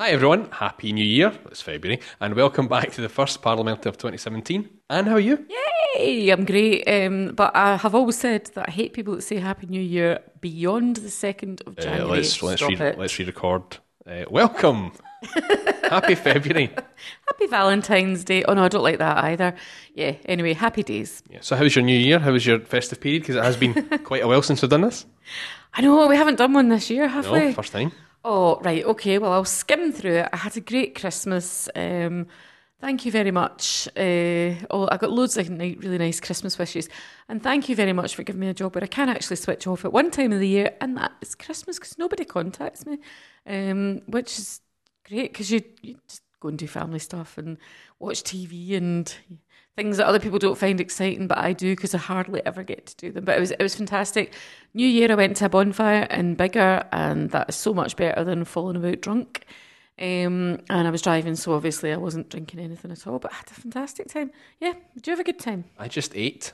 Hi everyone, Happy New Year. It's February, and welcome back to the first Parliament of 2017. Anne, how are you? Yay! I'm great. Um, but I have always said that I hate people that say Happy New Year beyond the 2nd of Uh, January. let's let's Stop re- it. let's re-record. Uh, welcome. Happy February. Happy Valentine's Day. Oh no, I don't like that either. Yeah, anyway, happy days. Yeah, so, how was your New Year? How was your festive period? Because it has been quite a while since we've done this. I know we haven't done one this year, have No, we? first time. Oh, right. Okay. Well, I'll skim through it. I had a great Christmas. Um, thank you very much. Uh, oh, I got loads of really nice Christmas wishes. And thank you very much for giving me a job where I can actually switch off at one time of the year, and that is Christmas because nobody contacts me, um, which is great because you, you just go and do family stuff and watch TV and things that other people don't find exciting, but I do because I hardly ever get to do them. But it was it was fantastic. New Year, I went to a bonfire in Biggar, and that is so much better than falling about drunk. Um, and I was driving, so obviously I wasn't drinking anything at all. But I had a fantastic time. Yeah, did you have a good time? I just ate.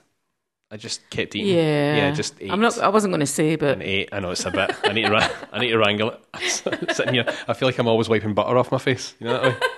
I just kept eating. Yeah, Yeah, just ate. I'm not. I wasn't going to say, but and ate. I know it's a bit. I need to. I need to wrangle it. Sitting here, I feel like I'm always wiping butter off my face. You know that way.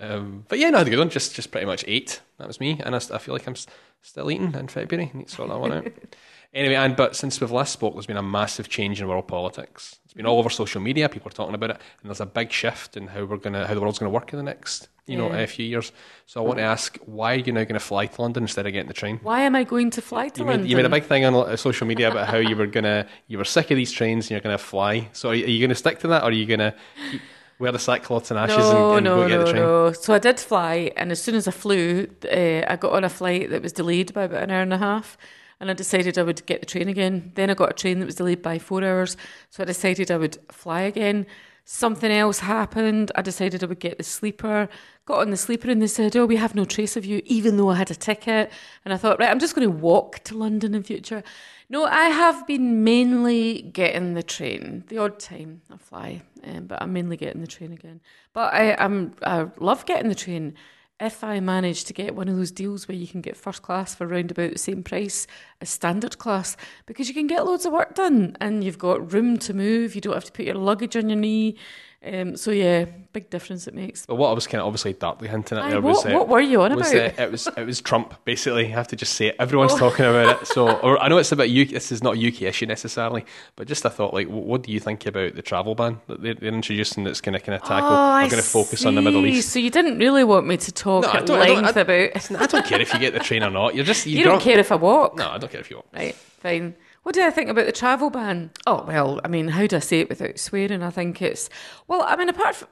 Um, but yeah, no, I had a good one. Just, just pretty much ate. That was me, and I, I feel like I'm s- still eating in February. I need to sort that one out. anyway, and but since we've last spoke, there's been a massive change in world politics. It's been all over social media. People are talking about it, and there's a big shift in how we're gonna, how the world's gonna work in the next, you know, uh, few years. So I want to ask, why are you now going to fly to London instead of getting the train? why am I going to fly to You London? made, you made a big thing on uh, social media about how you were gonna you were sick of these trains and you're gonna fly. So are you, are you gonna stick to that, or are you gonna keep- wear the sackcloth and ashes no, and, and no, go get no, the train? no. So I did fly, and as soon as I flew, uh, I got on a flight that was delayed by about an hour and a half, and I decided I would get the train again. Then I got a train that was delayed by four hours, so I decided I would fly again. Something else happened. I decided I would get the sleeper. Got on the sleeper, and they said, "Oh, we have no trace of you," even though I had a ticket. And I thought, right, I'm just going to walk to London in future. No, I have been mainly getting the train. The odd time I fly, um, but I'm mainly getting the train again. But I, I'm I love getting the train. If I manage to get one of those deals where you can get first class for round about the same price as standard class, because you can get loads of work done and you've got room to move, you don't have to put your luggage on your knee. Um, so yeah, big difference it makes. But what I was kind of obviously darkly hinting at Aye, there what, was uh, what were you on was about? uh, it was it was Trump basically. I have to just say it. Everyone's Oh. talking about it. So or I know it's about UK. This is not a UK issue necessarily, but just I thought like, wh- what do you think about the travel ban that they're, they're introducing? That's going to kind of tackle. Oh, I'm going to focus on the Middle. East. So you didn't really want me to talk No, at don't- I length I- about. I don't care if you get the train or not. You're just You don't care if I walk. No, I don't care if you walk. Right, fine. What do I think about the travel ban? Oh, well, I mean, how do I say it without swearing? I think it's, well, I mean, apart from,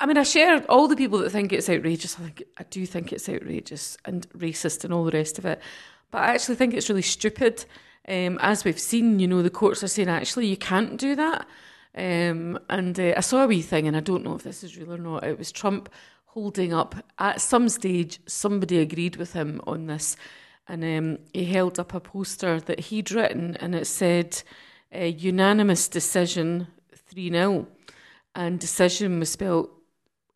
I mean, I share all the people that think it's outrageous. I think, I do think it's outrageous and racist and all the rest of it. But I actually think it's really stupid. Um, as we've seen, you know, the courts are saying actually you can't do that. Um, and uh, I saw a wee thing, and I don't know if this is real or not. It was Trump holding up at some stage, somebody agreed with him on this, and um, he held up a poster that he'd written, and it said uh, unanimous decision 3 0. And decision was spelled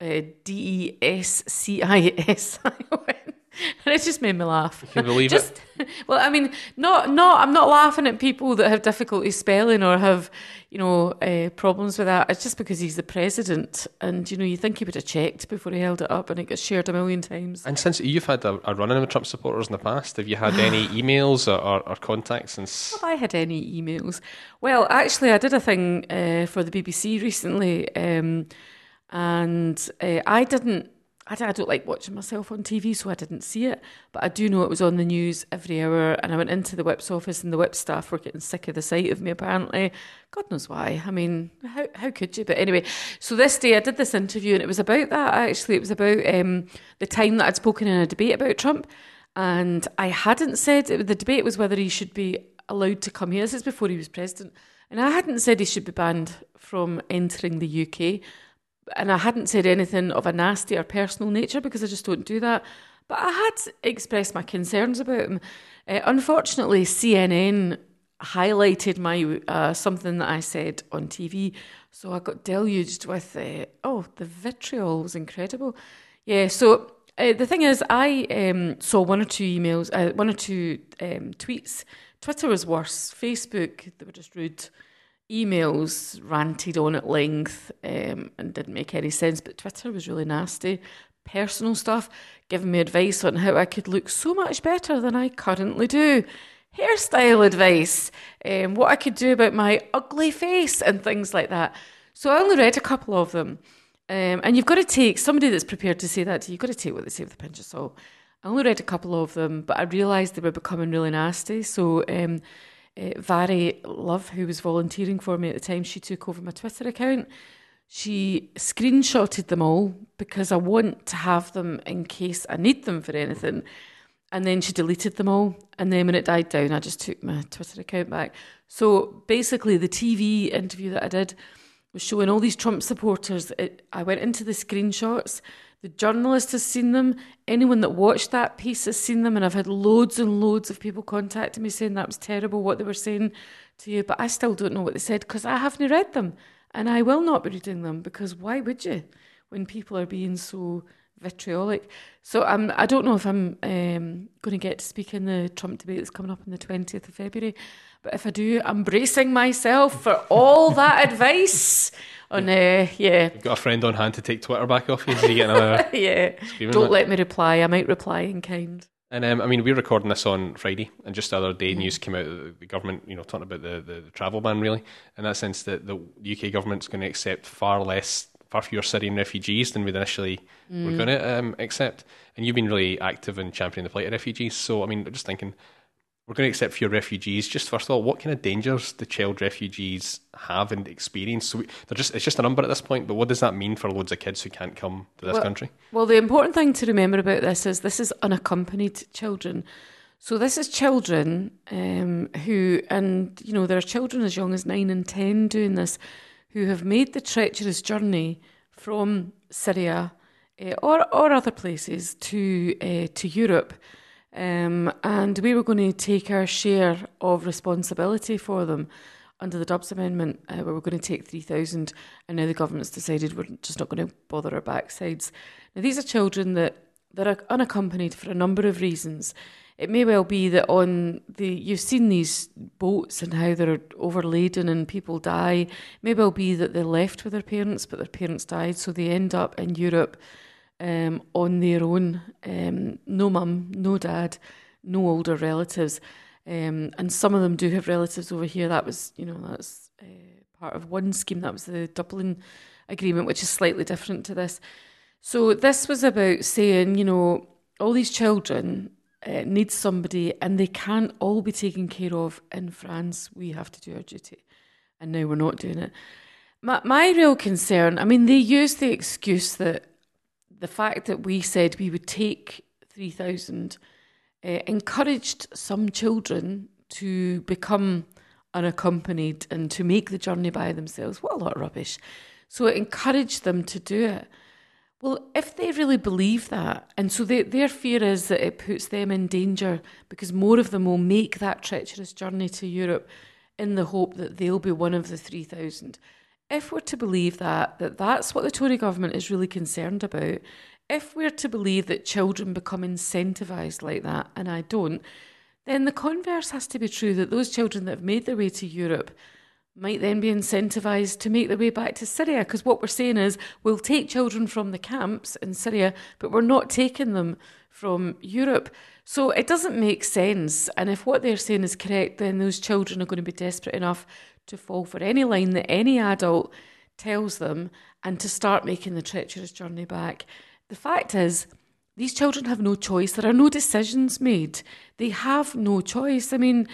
uh, D E S C I S I O N. And it just made me laugh. Can you believe it? Well, I mean, not, not. I'm not laughing at people that have difficulty spelling or have, you know, uh, problems with that. It's just because he's the president, and you know, you think he would have checked before he held it up, and it got shared a million times. And since you've had a, a run-in with Trump supporters in the past, have you had any emails or, or, or contacts since? Have I had any emails? Well, actually, I did a thing uh, for the BBC recently, um, and uh, I didn't. I, d- I don't like watching myself on TV, so I didn't see it. But I do know it was on the news every hour, and I went into the Whip's office, and the Whip staff were getting sick of the sight of me. Apparently, God knows why. I mean, how how could you? But anyway, so this day I did this interview, and it was about that. Actually, it was about um, the time that I'd spoken in a debate about Trump, and I hadn't said it, the debate was whether he should be allowed to come here. This is before he was president. And I hadn't said he should be banned from entering the UK. And I hadn't said anything of a nasty or personal nature because I just don't do that. But I had expressed my concerns about him. Uh, unfortunately, CNN highlighted my uh, something that I said on TV, so I got deluged with uh, oh the vitriol was incredible. Yeah, so uh, the thing is, I um, saw one or two emails, uh, one or two um, tweets. Twitter was worse. Facebook, they were just rude. Emails ranted on at length um, and didn't make any sense. But Twitter was really nasty. Personal stuff, giving me advice on how I could look so much better than I currently do. Hairstyle advice, um, what I could do about my ugly face, and things like that. So I only read a couple of them. Um, and you've got to take somebody that's prepared to say that to you, you've got to take what they say with a pinch of salt. I only read a couple of them, but I realised they were becoming really nasty. So um, uh, Vary Love, who was volunteering for me at the time, she took over my Twitter account. She screenshotted them all because I want to have them in case I need them for anything. And then she deleted them all. And then when it died down, I just took my Twitter account back. So basically, the TV interview that I did was showing all these Trump supporters. It, I went into the screenshots. The journalist has seen them. Anyone that watched that piece has seen them. And I've had loads and loads of people contacting me saying that was terrible what they were saying to you. But I still don't know what they said because I haven't read them. And I will not be reading them because why would you when people are being so vitriolic? So I'm, I don't know if I'm um, going to get to speak in the Trump debate that's coming up on the 20th of February. But if I do, I'm bracing myself for all that advice. On uh, yeah, You've got a friend on hand to take Twitter back off you. You get another. yeah. Don't let me reply. I might reply in kind. And um, I mean, we're recording this on Friday, and just the other day, news came out that the government, you know, talking about the, the, the travel ban, really, in that sense that the UK government's going to accept far less, far fewer Syrian refugees than we'd initially mm. were going to um, accept. And you've been really active in championing the plight of refugees. So, I mean, I'm just thinking, we're going to accept fewer refugees. Just first of all, what kind of dangers do child refugees have and experience? So we, they're just it's just a number at this point, but what does that mean for loads of kids who can't come to this well, country? Well, the important thing to remember about this is this is unaccompanied children. So this is children um, who, and you know, there are children as young as nine and ten doing this, who have made the treacherous journey from Syria uh, or or other places to uh, to Europe um, and we were going to take our share of responsibility for them under the Dubs Amendment, uh, where we're going to take 3,000, and now the government's decided we're just not going to bother our backsides. Now, these are children that, that are unaccompanied for a number of reasons. It may well be that on the you've seen these boats and how they're overladen and people die. It may well be that they're left with their parents, but their parents died, so they end up in Europe um, on their own. Um, no mum, no dad, no older relatives. Um, and some of them do have relatives over here. That was, you know, that's uh, part of one scheme. That was the Dublin Agreement, which is slightly different to this. So this was about saying, you know, all these children uh, need somebody and they can't all be taken care of in France. We have to do our duty. And now we're not doing it. My, my real concern, I mean, they use the excuse that the fact that we said we would take 3,000 uh, encouraged some children to become unaccompanied and to make the journey by themselves. What a lot of rubbish. So it encouraged them to do it. Well, if they really believe that, and so they, their fear is that it puts them in danger because more of them will make that treacherous journey to Europe in the hope that they'll be one of the 3,000 if we're to believe that, that that's what the Tory government is really concerned about, if we're to believe that children become incentivised like that, and I don't, then the converse has to be true that those children that have made their way to Europe might then be incentivised to make their way back to Syria. Because what we're saying is we'll take children from the camps in Syria, but we're not taking them from Europe. So it doesn't make sense. And if what they're saying is correct, then those children are going to be desperate enough to fall for any line that any adult tells them and to start making the treacherous journey back. The fact is, these children have no choice. There are no decisions made. They have no choice. I mean,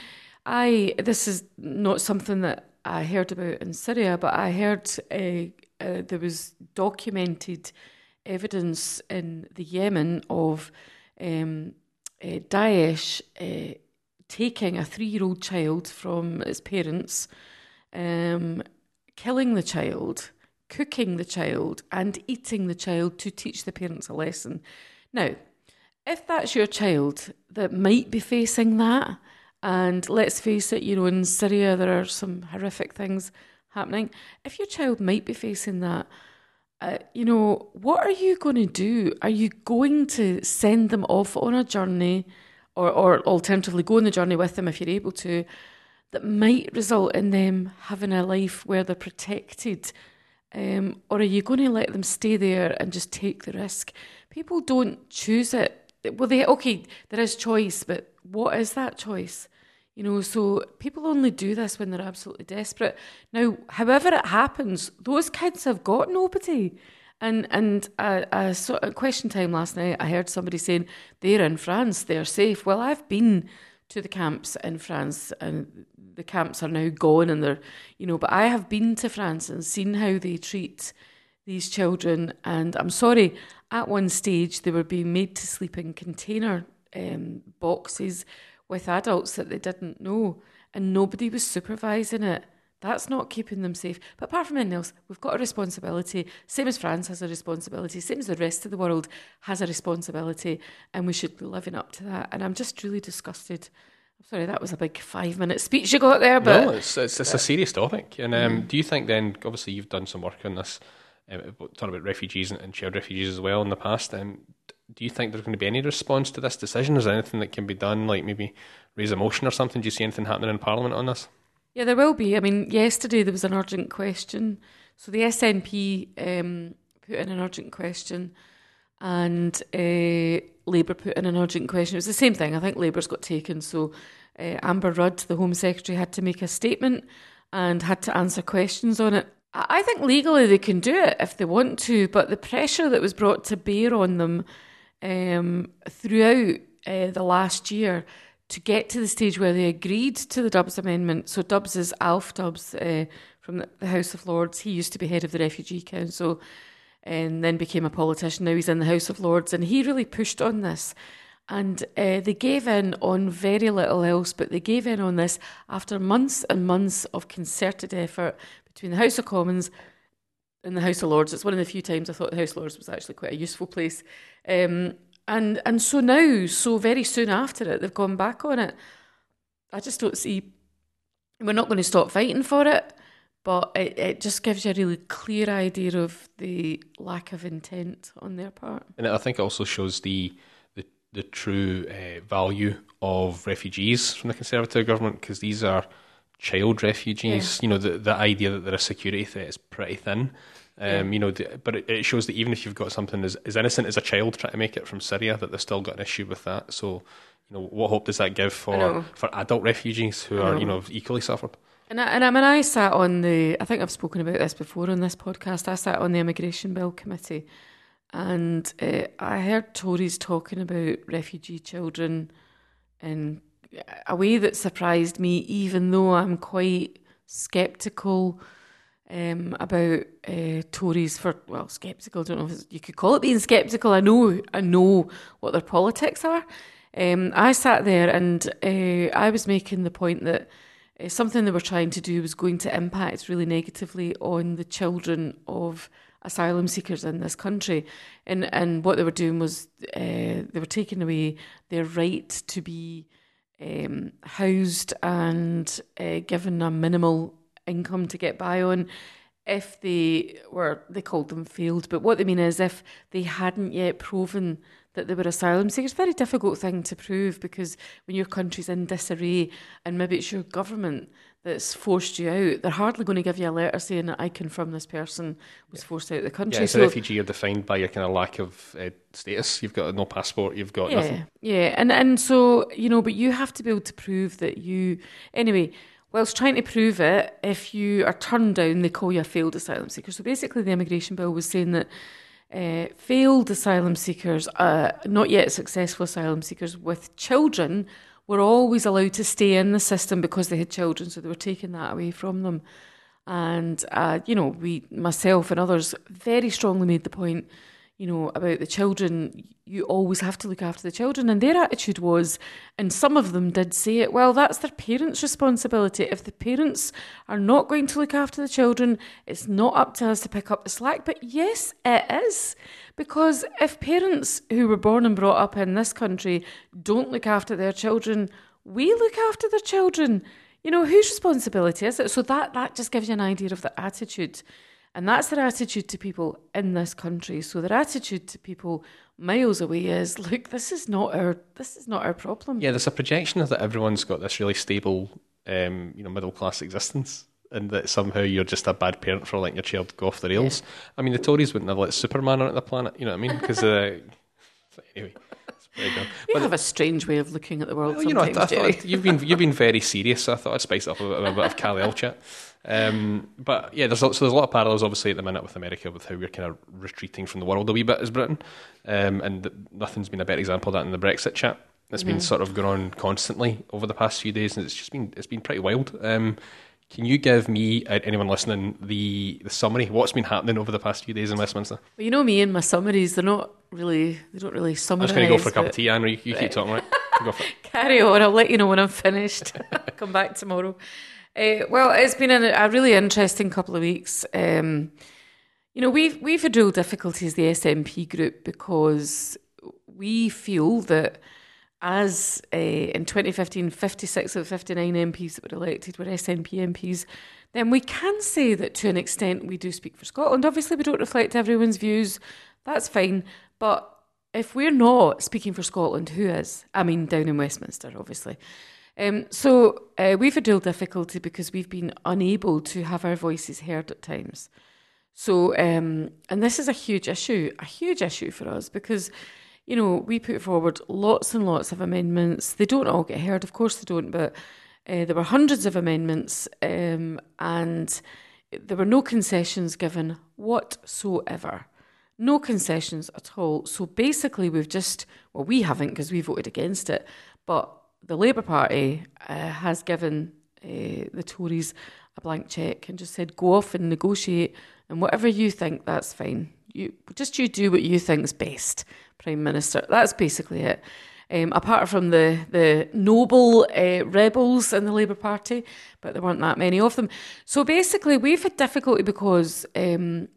I this is not something that I heard about in Syria, but I heard uh, uh, there was documented evidence in the Yemen of um, uh, Daesh uh, taking a three-year-old child from its parents um, killing the child, cooking the child, and eating the child to teach the parents a lesson. Now, if that's your child that might be facing that, and let's face it, you know, in Syria there are some horrific things happening. If your child might be facing that, uh, you know, what are you going to do? Are you going to send them off on a journey, or, or alternatively go on the journey with them if you're able to? That might result in them having a life where they're protected? Um, or are you going to let them stay there and just take the risk? People don't choose it. Well, they okay, there is choice, but what is that choice? You know, so people only do this when they're absolutely desperate. Now, however it happens, those kids have got nobody. And and a, a sort of question time last night, I heard somebody saying they're in France, they're safe. Well, I've been to the camps in France, and the camps are now gone, and they're, you know. But I have been to France and seen how they treat these children, and I'm sorry. At one stage, they were being made to sleep in container um, boxes with adults that they didn't know, and nobody was supervising it. That's not keeping them safe. But apart from anything else, we've got a responsibility. Same as France has a responsibility, same as the rest of the world has a responsibility, and we should be living up to that. And I'm just really disgusted. I'm sorry, that was a big five minute speech you got there, but no, it's it's, it's a serious topic. And um, Mm. do you think then, obviously, you've done some work on this, um, talking about refugees and, and child refugees as well in the past. Um, do you think there's going to be any response to this decision? Is there anything that can be done, like maybe raise a motion or something? Do you see anything happening in Parliament on this? Yeah, there will be. I mean, yesterday there was an urgent question. So the SNP um, put in an urgent question and uh, Labour put in an urgent question. It was the same thing. I think Labour's got taken. So uh, Amber Rudd, the Home Secretary, had to make a statement and had to answer questions on it. I think legally they can do it if they want to, but the pressure that was brought to bear on them um, throughout uh, the last year to get to the stage where they agreed to the Dubs Amendment. So Dubs is Alf Dubs uh, from the, the House of Lords. He used to be head of the Refugee Council and then became a politician. Now he's in the House of Lords, and he really pushed on this. And uh, they gave in on very little else, but they gave in on this after months and months of concerted effort between the House of Commons and the House of Lords. It's one of the few times I thought the House of Lords was actually quite a useful place. Um, and and so now, so very soon after it, they've gone back on it. I just don't see. We're not going to stop fighting for it, but it, it just gives you a really clear idea of the lack of intent on their part. And I think it also shows the the, the true uh, value of refugees from the Conservative government because these are child refugees. You know, the the idea that they're a security threat is pretty thin. Um, You know, the, but it, it shows that even if you've got something as, as innocent as a child trying to make it from Syria, that they've still got an issue with that. So, you know, what hope does that give for for adult refugees who are you know equally suffered? And I, and I mean, I sat on the. I think I've spoken about this before on this podcast. I sat on the immigration bill committee, and uh, I heard Tories talking about refugee children in a way that surprised me, even though I'm quite sceptical um, about uh, Tories for well, sceptical. I don't know if you could call it being sceptical. I know, I know what their politics are. Um, I sat there and uh, I was making the point that uh, something they were trying to do was going to impact really negatively on the children of asylum seekers in this country. And and what they were doing was uh, they were taking away their right to be um, housed and uh, given a minimal income to get by on if they were they called them failed but what they mean is if they hadn't yet proven that they were asylum seekers very difficult thing to prove because when your country's in disarray and maybe it's your government that's forced you out they're hardly going to give you a letter saying that I confirm this person was forced out of the country Yeah, so a refugee, you're defined by your kind of lack of uh, status. You've got no passport. You've got yeah, nothing. Yeah, and and so you know, but you have to be able to prove that you. Anyway, whilst trying to prove it, if you are turned down, they call you a failed asylum seeker. So basically, the immigration bill was saying that. Uh, failed asylum seekers, uh, not yet successful asylum seekers with children, were always allowed to stay in the system because they had children, so they were taking that away from them. And uh, you know, we, myself and others, very strongly made the point, you know, about the children. You always have to look after the children, and their attitude was, and some of them did say it. Well, that's their parents' responsibility. If the parents are not going to look after the children, it's not up to us to pick up the slack. But yes, it is. Because if parents who were born and brought up in this country don't look after their children, we look after their children. You know, whose responsibility is it? So that, that just gives you an idea of the attitude. And that's their attitude to people in this country. So their attitude to people miles away is, look, this is not our this is not our problem. Yeah, there's a projection of that everyone's got this really stable um, you know, middle class existence. And that somehow you're just a bad parent for letting your child go off the rails. I mean, the Tories wouldn't have let Superman onto the planet. You know what I mean? Because uh, anyway, it's pretty good. You have a strange way of looking at the world Well, you know, I, sometimes, I thought you've been you've been very serious, so I thought I'd spice it up a bit, with a bit of Cali chat. Um, but yeah, there's a- so there's a lot of parallels, obviously, at the minute with America, with how we're kind of retreating from the world a wee bit as Britain, um, and th- nothing's been a better example of that in the Brexit chat. It's been sort of going on constantly over the past few days, and it's just been it's been pretty wild. Um, can you give me uh, anyone listening the the summary? What's been happening over the past few days in Westminster? But you know me and my summaries, they're not really, they don't really summarize. I'm just going to go for a cup of tea, Anne. You, you keep talking, right? Go for it. Carry on, I'll let you know when I'm finished. Come back tomorrow. Uh, well, it's been a, a really interesting couple of weeks. Um, you know, we've we've had real difficulties, the SNP group, because we feel that as uh, in 2015, 56 of 59 MPs that were elected were SNP MPs, then we can say that to an extent we do speak for Scotland. Obviously, we don't reflect everyone's views. That's fine. But if we're not speaking for Scotland, who is? I mean, down in Westminster, obviously. Um, so uh, we've had real difficulty because we've been unable to have our voices heard at times. So, um, and this is a huge issue, a huge issue for us because, you know, we put forward lots and lots of amendments. They don't all get heard, of course they don't, but uh, there were hundreds of amendments um, and there were no concessions given whatsoever. No concessions at all. So basically, we've just, well, we haven't because we voted against it, but the Labour Party uh, has given uh, the Tories a blank cheque and just said, go off and negotiate, and whatever you think, that's fine. You just you do what you think's best, Prime Minister. That's basically it. Um, apart from the the noble uh, rebels in the Labour Party, but there weren't that many of them. So basically, we've had difficulty because. Um,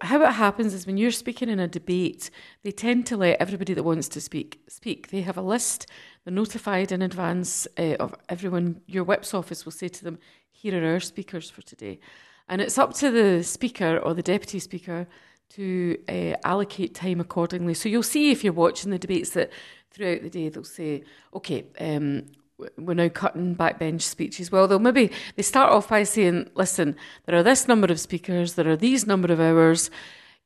how it happens is when you're speaking in a debate, they tend to let everybody that wants to speak speak. They have a list, they're notified in advance uh, of everyone. Your whip's office will say to them, Here are our speakers for today. And it's up to the speaker or the deputy speaker to uh, allocate time accordingly. So you'll see if you're watching the debates that throughout the day they'll say, Okay, um, we're now cutting backbench speeches. Well, they'll maybe they start off by saying, "Listen, there are this number of speakers, there are these number of hours.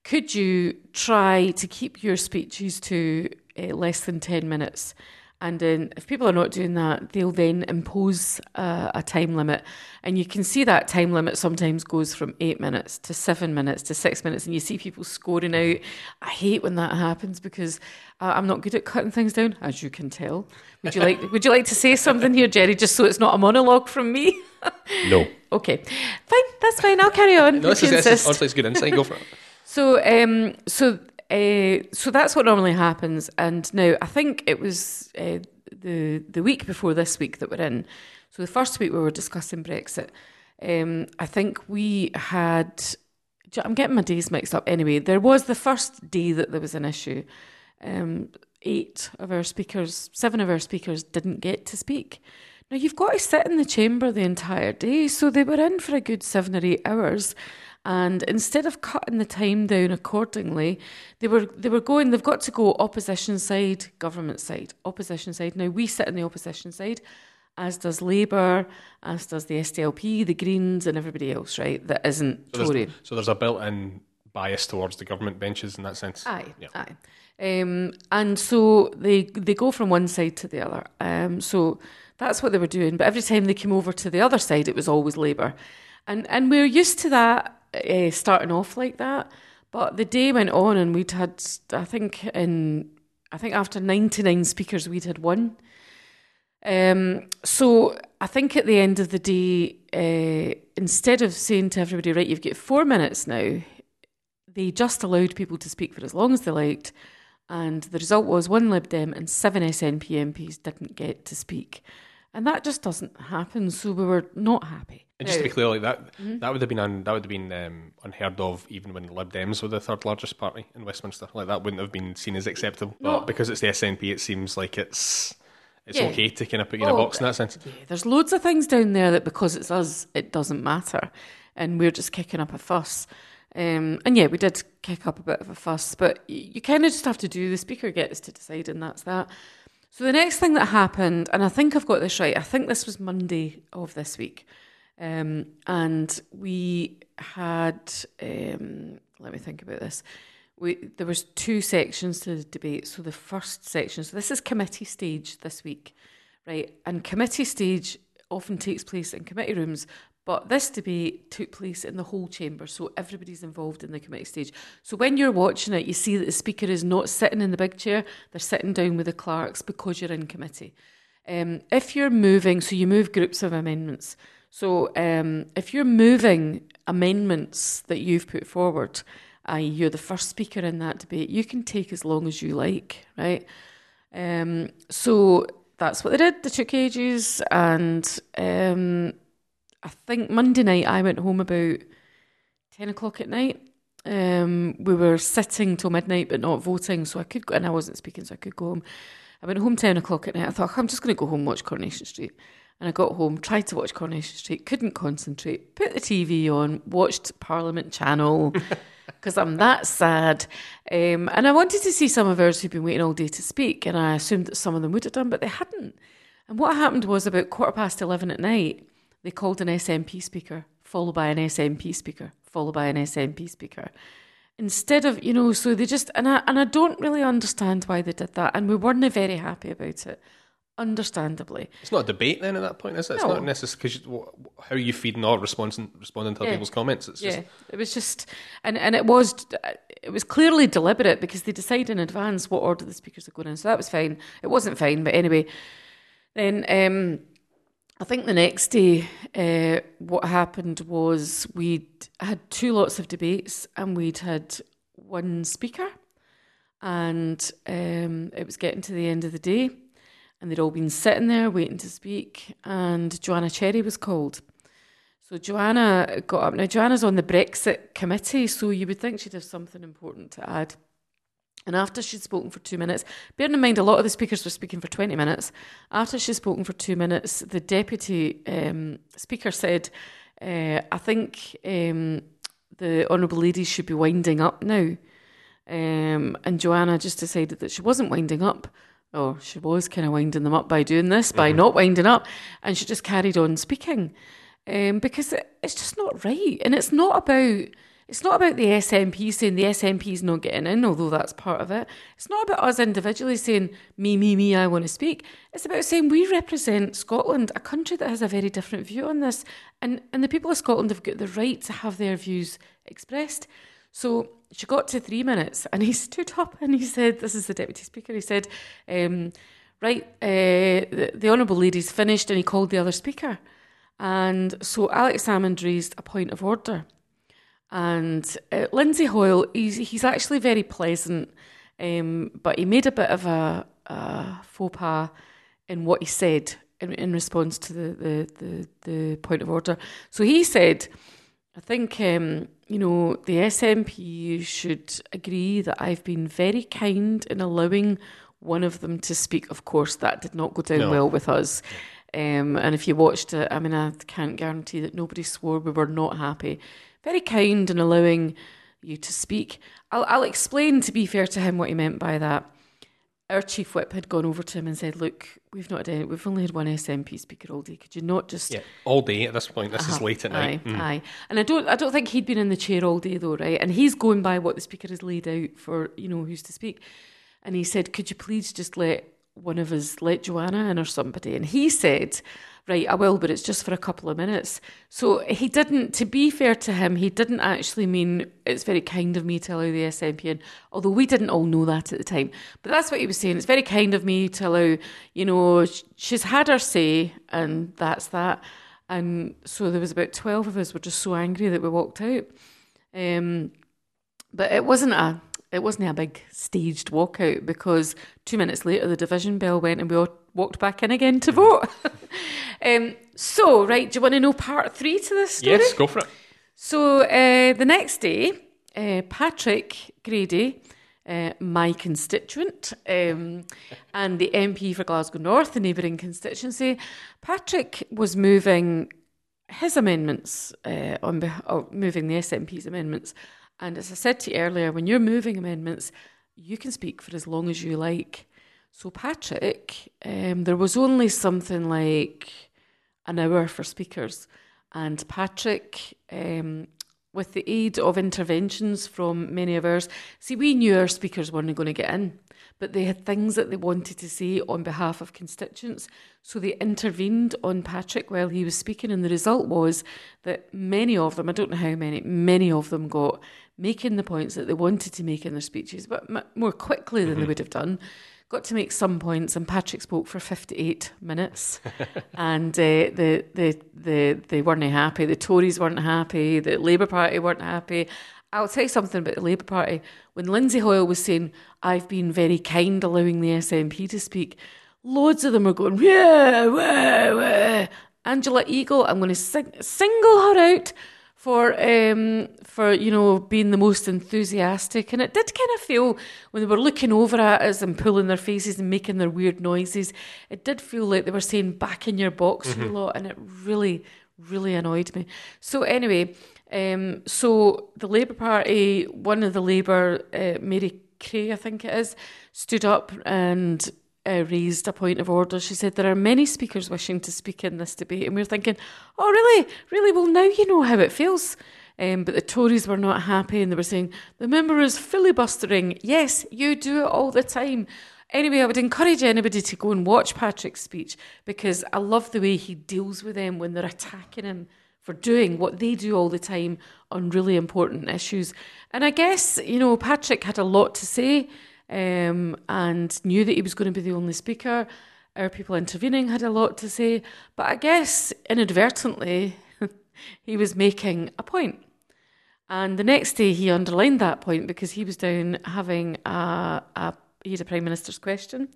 Could you try to keep your speeches to uh, less than ten minutes?" And then, if people are not doing that, they'll then impose a, a time limit. And you can see that time limit sometimes goes from eight minutes to seven minutes to six minutes. And you see people scoring out. I hate when that happens because uh, I'm not good at cutting things down, as you can tell. Would you like Would you like to say something here, Jerry, just so it's not a monologue from me? No. okay, fine, that's fine. I'll carry on. No, this is, you this is honestly it's good insight. Go for it. So, um, so, uh, so that's what normally happens. And now, I think it was uh, the the week before this week that we're in. So the first week we were discussing Brexit. Um, I think we had. I'm getting my days mixed up. Anyway, there was the first day that there was an issue. Um, eight of our speakers, seven of our speakers, didn't get to speak. Now you've got to sit in the chamber the entire day, so they were in for a good seven or eight hours. And instead of cutting the time down accordingly, they were they were going. They've got to go opposition side, government side, opposition side. Now we sit in the opposition side, as does Labour, as does the SDLP, the Greens, and everybody else. Right, that isn't So Tory. there's, so there's a built-in bias towards the government benches in that sense. Aye, Yeah. aye. Um, and so they they go from one side to the other. Um, so that's what they were doing. But every time they came over to the other side, it was always Labour, and and we're used to that uh, starting off like that. But the day went on, and we'd had I think in I think after ninety nine speakers, we'd had one. Um, so I think at the end of the day, uh, instead of saying to everybody, right, you've got four minutes now, they just allowed people to speak for as long as they liked. And the result was one Lib Dem and seven SNP MPs didn't get to speak. And that just doesn't happen. So we were not happy. And just to be clear, like that, Mm-hmm. that would have been un, that would have been um, unheard of even when Lib Dems were the third largest party in Westminster. Like that wouldn't have been seen as acceptable. No. But because it's the SNP, it seems like it's it's Yeah. okay to kind of put you in a Oh, box in that sense. Yeah, there's loads of things down there that because it's us, it doesn't matter, and we're just kicking up a fuss. Um, and yeah, we did kick up a bit of a fuss, but y- you kind of just have to do. The speaker gets to decide, and that's that. So the next thing that happened, and I think I've got this right, I think this was Monday of this week. Um, and we had, um, let me think about this. We, there was two sections to the debate. So the first section, so this is committee stage this week, right? And committee stage often takes place in committee rooms, but this debate took place in the whole chamber, so everybody's involved in the committee stage. So when you're watching it, you see that the speaker is not sitting in the big chair, they're sitting down with the clerks because you're in committee. Um, if you're moving, so you move groups of amendments. So um, if you're moving amendments that you've put forward, i.e., you're the first speaker in that debate, you can take as long as you like, right? Um, so that's what they did. They took ages, and um, I think Monday night I went home about 10 o'clock at night. Um, we were sitting till midnight but not voting, so I could go, and I wasn't speaking, so I could go home. I went home 10 o'clock at night. I thought, I'm just going to go home watch Coronation Street. And I got home, tried to watch Coronation Street, couldn't concentrate, put the TV on, watched Parliament Channel because I'm that sad. Um, and I wanted to see some of ours who'd been waiting all day to speak, and I assumed that some of them would have done, but they hadn't. And what happened was about quarter past 11 at night, they called an SNP speaker, followed by an SNP speaker, followed by an SNP speaker. Instead of, you know, so they just, and I, and I don't really understand why they did that. And we weren't very happy about it, understandably. It's not a debate then at that point, is it? It's No. not necessarily because how are you feeding or responding responding to Yeah. people's comments? It's just Yeah, it was just, and, and it was it was clearly deliberate because they decide in advance what order the speakers are going in. So that was fine. It wasn't fine, but anyway. Then um, I think the next day, uh, what happened was we'd had two lots of debates and we'd had one speaker, and um, it was getting to the end of the day, and they'd all been sitting there waiting to speak, and Joanna Cherry was called. So Joanna got up. Now Joanna's on the Brexit committee, so you would think she'd have something important to add. And after she'd spoken for two minutes, bearing in mind a lot of the speakers were speaking for 20 minutes, after she'd spoken for two minutes, the deputy um, speaker said, uh, I think um, the Honourable Ladies should be winding up now. Um, and Joanna just decided that she wasn't winding up. Or she was kind of winding them up by doing this, by not winding up. And she just carried on speaking. Um, because it, it's just not right. And it's not about it's not about the SNP saying the SNP is not getting in, although that's part of it. It's not about us individually saying, me, me, me, I want to speak. It's about saying we represent Scotland, a country that has a very different view on this. And, and the people of Scotland have got the right to have their views expressed. So she got to three minutes and he stood up and he said, This is the Deputy Speaker, he said, um, Right, uh, the, the Honourable Lady's finished, and he called the other speaker. And so Alex Salmond raised a point of order. And uh, Lindsay Hoyle, he's, he's actually very pleasant, um, but he made a bit of a, a faux pas in what he said in, in response to the, the, the, the point of order. So he said, I think, um, you know, the SNP should agree that I've been very kind in allowing one of them to speak. Of course, that did not go down No. well with us. Um, and if you watched it, I mean, I can't guarantee that nobody swore. We were not happy. Very kind in allowing you to speak. I'll, I'll explain, to be fair to him, what he meant by that. Our chief whip had gone over to him and said, "Look, we've not had any, we've only had one SNP speaker all day. Could you not just yeah, all day at this point. This is uh-huh. late at night. Mm. Aye, aye. And I don't, I don't think he'd been in the chair all day though, right? And he's going by what the speaker has laid out for, you know, who's to speak. And he said, "Could you please just let one of us, let Joanna in or somebody?" And he said, "Right, I will, but it's just for a couple of minutes." So he didn't. To be fair to him, he didn't actually mean it's very kind of me to allow the SNP in. Although we didn't all know that at the time, but that's what he was saying. It's very kind of me to allow. You know, she's had her say, and that's that. And so there was about 12 of us were just so angry that we walked out. Um, but it wasn't a it wasn't a big staged walkout because two minutes later the division bell went and we all walked back in again to vote. um, so, right, do you want to know part three to this story? Yes, go for it. So uh, the next day, uh, Patrick Grady, uh, my constituent, um, and the MP for Glasgow North, the neighbouring constituency, Patrick was moving his amendments uh, on beh- moving the SNP's amendments. And as I said to you earlier, when you're moving amendments, you can speak for as long as you like. So Patrick, um, there was only something like an hour for speakers, and Patrick, um, with the aid of interventions from many of ours, see, we knew our speakers weren't going to get in, but they had things that they wanted to say on behalf of constituents. So they intervened on Patrick while he was speaking, and the result was that many of them, I don't know how many, many of them got making the points that they wanted to make in their speeches, but m- more quickly than mm-hmm. they would have done got to make some points, and Patrick spoke for 58 minutes. and uh, the, the, the, they weren't happy. The Tories weren't happy. The Labour Party weren't happy. I'll tell you something about the Labour Party. When Lindsay Hoyle was saying, I've been very kind allowing the SNP to speak, loads of them were going, yeah, wah, wah. Angela Eagle, I'm going to sing- single her out for um, for you know being the most enthusiastic, and it did kind of feel when they were looking over at us and pulling their faces and making their weird noises, it did feel like they were saying "back in your box" mm-hmm. a lot, and it really, really annoyed me. So anyway, um, so the Labour Party, one of the Labour, uh, Mary Creagh, I think it is, stood up and uh, raised a point of order. She said there are many speakers wishing to speak in this debate, and we are thinking, oh, really, really? Well, now you know how it feels. Um, but the Tories were not happy, and they were saying the member is filibustering. Yes, you do it all the time. Anyway, I would encourage anybody to go and watch Patrick's speech because I love the way he deals with them when they're attacking him for doing what they do all the time on really important issues. And I guess, you know, Patrick had a lot to say um, and knew that he was going to be the only speaker. Our people intervening had a lot to say, but I guess inadvertently he was making a point. And the next day he underlined that point because he was down having a, a he had a prime minister's question,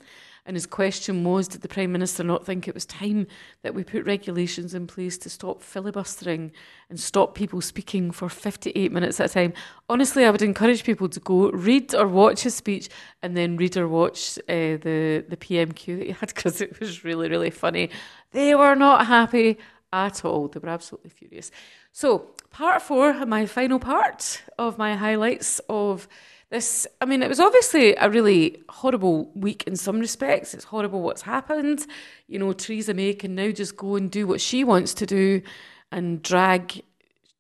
and his question was Did the Prime Minister not think it was time that we put regulations in place to stop filibustering and stop people speaking for 58 minutes at a time? Honestly, I would encourage people to go read or watch his speech and then read or watch uh, the, the PMQ that he had because it was really, really funny. They were not happy at all. They were absolutely furious. So, part four, my final part of my highlights of this i mean it was obviously a really horrible week in some respects. It's horrible what's happened. You know theresa may can now just go and do what she wants to do and drag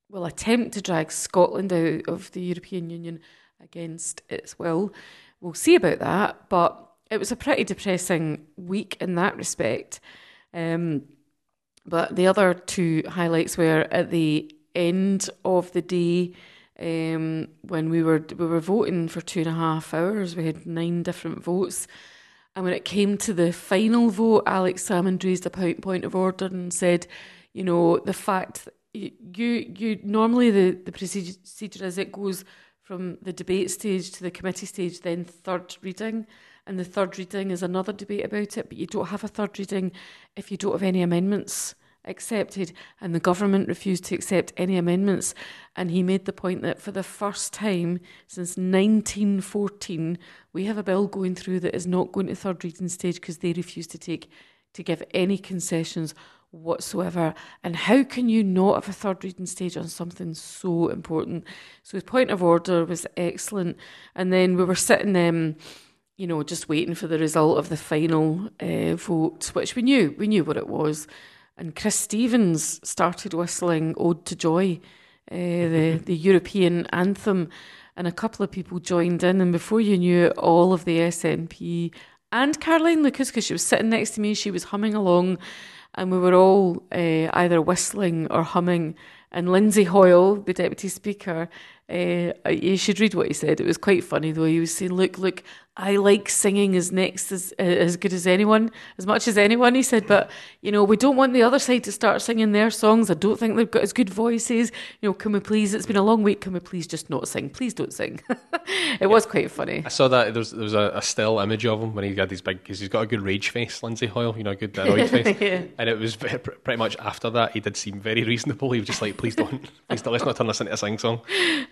well attempt to drag scotland out of the european union against its will. We'll see about that but it was a pretty depressing week in that respect. Um, but the other two highlights were at the end of the day um, when we were we were voting for two and a half hours. We had nine different votes. And when it came to the final vote, Alex Salmond raised a point of order and said, you know, the fact you you normally the, the procedure as it goes from the debate stage to the committee stage, then third reading. And the third reading is another debate about it, but you don't have a third reading if you don't have any amendments accepted, and the government refused to accept any amendments. And he made the point that for the first time since 1914, we have a bill going through that is not going to third reading stage because they refuse to take to give any concessions whatsoever. And how can you not have a third reading stage on something so important? So his point of order was excellent. And then we were sitting um, you know, just waiting for the result of the final uh, vote, which we knew, we knew what it was and Chris Stephens started whistling "Ode to Joy," uh, the the European anthem, and a couple of people joined in, and before you knew it, all of the SNP and Caroline Lucas, because she was sitting next to me, she was humming along, and we were all uh, either whistling or humming. And Lindsay Hoyle, the deputy speaker, uh, you should read what he said. It was quite funny though. He was saying, "Look, look, I like singing as next as as good as anyone, as much as anyone." He said, "But you know, we don't want the other side to start singing their songs. I don't think they've got as good voices. You know, can we please? It's been a long week. Can we please just not sing? Please don't sing." it yeah. was quite funny. I saw that there was, there was a, a, still image of him when he had these big because he's got a good rage face, Lindsay Hoyle. You know, a good annoyed face. yeah. And it was pretty much after that he did seem very reasonable. He was just like, "Please don't, please don't. Let's not turn this into a sing song."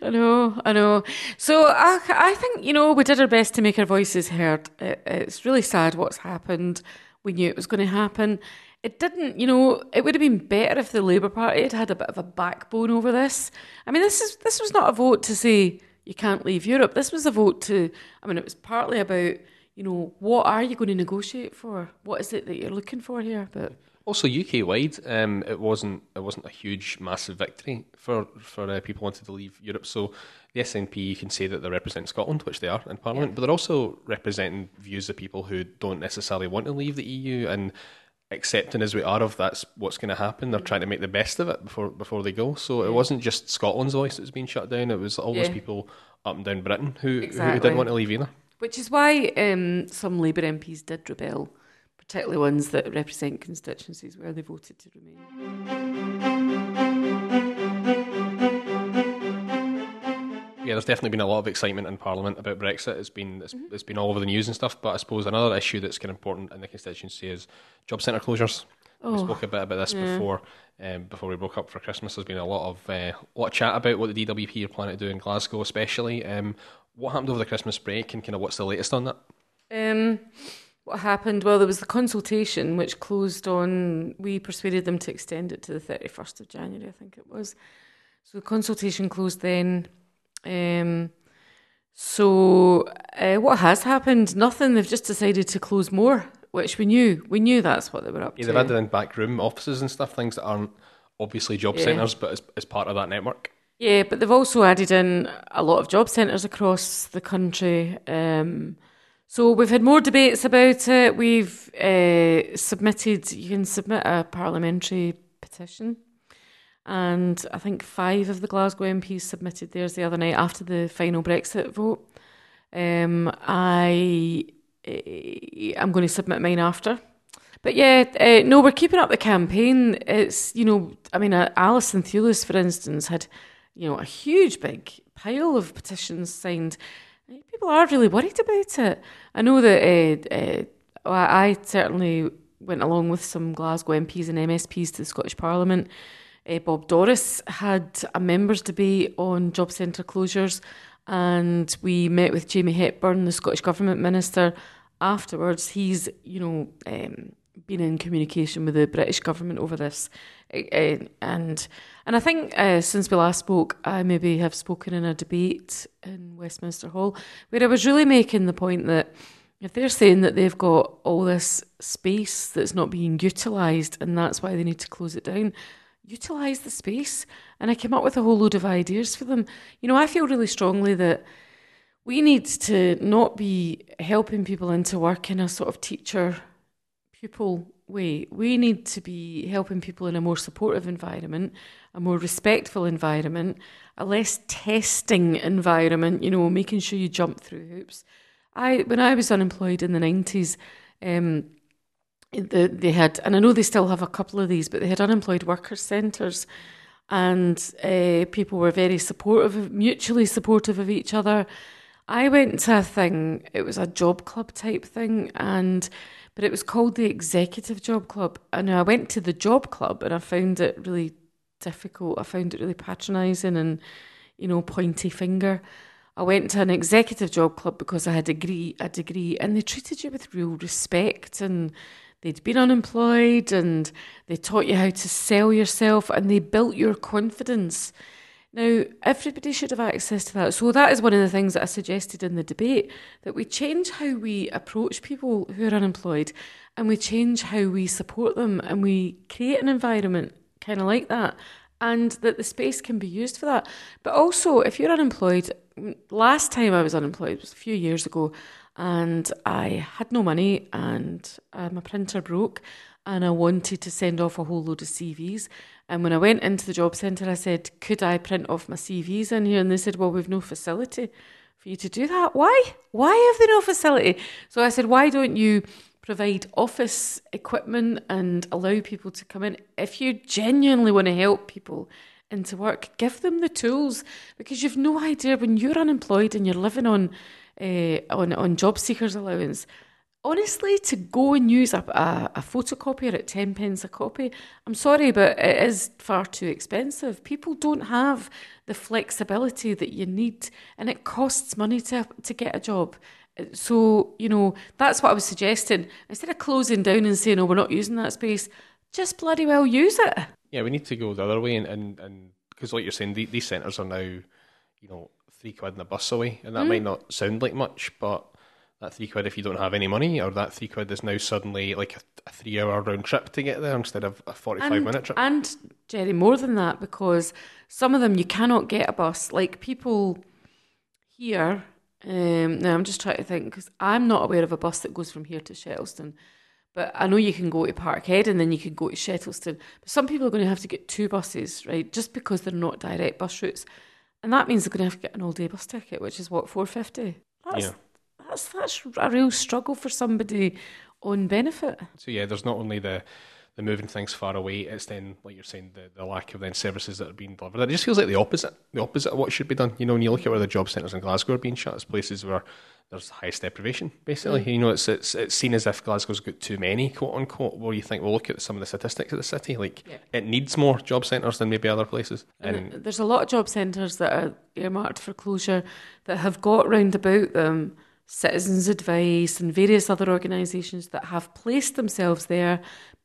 I know, I know. So I, I think you know we did our best to make our voices heard. It, it's really sad what's happened. We knew it was going to happen. It didn't, you know. It would have been better if the Labour Party had had a bit of a backbone over this. I mean, this is this was not a vote to say you can't leave Europe. This was a vote to. I mean, it was partly about you know, what are you going to negotiate for? What is it that you're looking for here? But Also, UK wide, um, it wasn't it wasn't a huge, massive victory for for uh, people wanting to leave Europe. So the SNP, you can say that they represent Scotland, which they are in Parliament, but they're also representing views of people who don't necessarily want to leave the EU and accepting as we are of that's what's going to happen. They're trying to make the best of it before before they go. So it wasn't just Scotland's voice that was being shut down; it was all those Yeah. people up and down Britain who, who didn't want to leave either. which is why um, some Labour MPs did rebel, particularly ones that represent constituencies where they voted to remain. Yeah, there's definitely been a lot of excitement in Parliament about Brexit. It's been it's, it's been all over the news and stuff. But I suppose another issue that's kind of important in the constituency is job centre closures. We Oh, spoke a bit about this yeah. before um, before we broke up for Christmas. There's been a lot of uh, lot of chat about what the DWP are planning to do in Glasgow, especially. Um, what happened over the Christmas break, and kind of what's the latest on that? Um, what happened? Well, there was the consultation which closed on. We persuaded them to extend it to the thirty first of January, I think it was. So the consultation closed then. Um, so uh, what has happened? Nothing. They've just decided to close more, which we knew. We knew that's what they were up Yeah, to. they've added in back room offices and stuff, things that aren't obviously job Yeah. centres, but as, as part of that network. Yeah, but they've also added in a lot of job centres across the country. Um, so we've had more debates about it. We've uh, submitted, you can submit a parliamentary petition. And I think five of the Glasgow MPs submitted theirs the other night after the final Brexit vote. Um, I, eh, I'm going to submit mine after. But yeah, uh, no, we're keeping up the campaign. It's, you know, I mean, uh, Alison Thewliss, for instance, had, you know, a huge big pile of petitions signed. Uh, People are really worried about it. I know that uh, I certainly went along with some Glasgow MPs and MSPs to the Scottish Parliament. Uh, Bob Doris had a members' debate on job centre closures, and we met with Jamie Hepburn, the Scottish Government Minister, afterwards. He's, you know, um, been in communication with the British government over this, Uh, and and I think uh, since we last spoke, I maybe have spoken in a debate in Westminster Hall where I was really making the point that if they're saying that they've got all this space that's not being utilised and that's why they need to close it down, utilise the space. And I came up with a whole load of ideas for them. You know, I feel really strongly that we need to not be helping people into work in a sort of teacher pupil way. We need to be helping people in a more supportive environment, a more respectful environment, a less testing environment, you know, making sure you jump through hoops. I when I was unemployed in the nineties, um, the, they had, and I know they still have a couple of these, but they had unemployed workers centres, and uh, people were very supportive, mutually supportive of each other. I went to a thing; it was a job club type thing, and but it was called the Executive Job Club. And I went to the job club, and I found it really difficult. I found it really patronising and, you know, pointy finger. I went to an executive job club because I had a degree, a degree, and they treated you with real respect and they'd been unemployed and they taught you how to sell yourself and they built your confidence. Now, everybody should have access to that. So that is one of the things that I suggested in the debate that we change how we approach people who are unemployed and we change how we support them and we create an environment kind of like that and that the space can be used for that. But also, if you're unemployed, last time I was unemployed was a few years ago and I had no money and uh, my printer broke and I wanted to send off a whole load of CVs. And when I went into the job centre, I said, Could I print off my CVs in here? And they said, Well, we've no facility for you to do that. Why? Why have they no facility? So I said, Why don't you provide office equipment and allow people to come in? If you genuinely want to help people into work, give them the tools because you've no idea when you're unemployed and you're living on uh, on on job seekers allowance. Honestly, to go and use a, a, a photocopier at 10 pence a copy, I'm sorry, but it is far too expensive. People don't have the flexibility that you need, and it costs money to, to get a job. So, you know, that's what I was suggesting. Instead of closing down and saying, oh, we're not using that space, just bloody well use it. Yeah, we need to go the other way, and and, and because like you're saying, the, these centres are now, you know, three quid in a bus away, and that might not sound like much, but that three quid if you don't have any money, or that three quid is now suddenly like a, a three hour round trip to get there instead of a 45 and, minute trip. And, Jerry, more than that, because some of them you cannot get a bus. Like people here, um, now I'm just trying to think, because I'm not aware of a bus that goes from here to Shettleston. But I know you can go to Parkhead and then you can go to Shettleston. But some people are going to have to get two buses, right? Just because they're not direct bus routes. And that means they're going to have to get an all day bus ticket, which is what, four fifty? That's Yeah. that's that's a real struggle for somebody on benefit. So yeah, there's not only the the moving things far away, it's then like you're saying the, the lack of then services that are being delivered. It just feels like the opposite, the opposite of what should be done. You know, when you look at where the job centres in Glasgow are being shut, it's places where there's the highest deprivation. Basically, mm. you know, it's it's it's seen as if Glasgow's got too many, quote unquote. Where you think, well, look at some of the statistics of the city. Like Yeah. it needs more job centres than maybe other places. And And there's a lot of job centres that are earmarked for closure that have got round about them Citizens Advice and various other organisations that have placed themselves there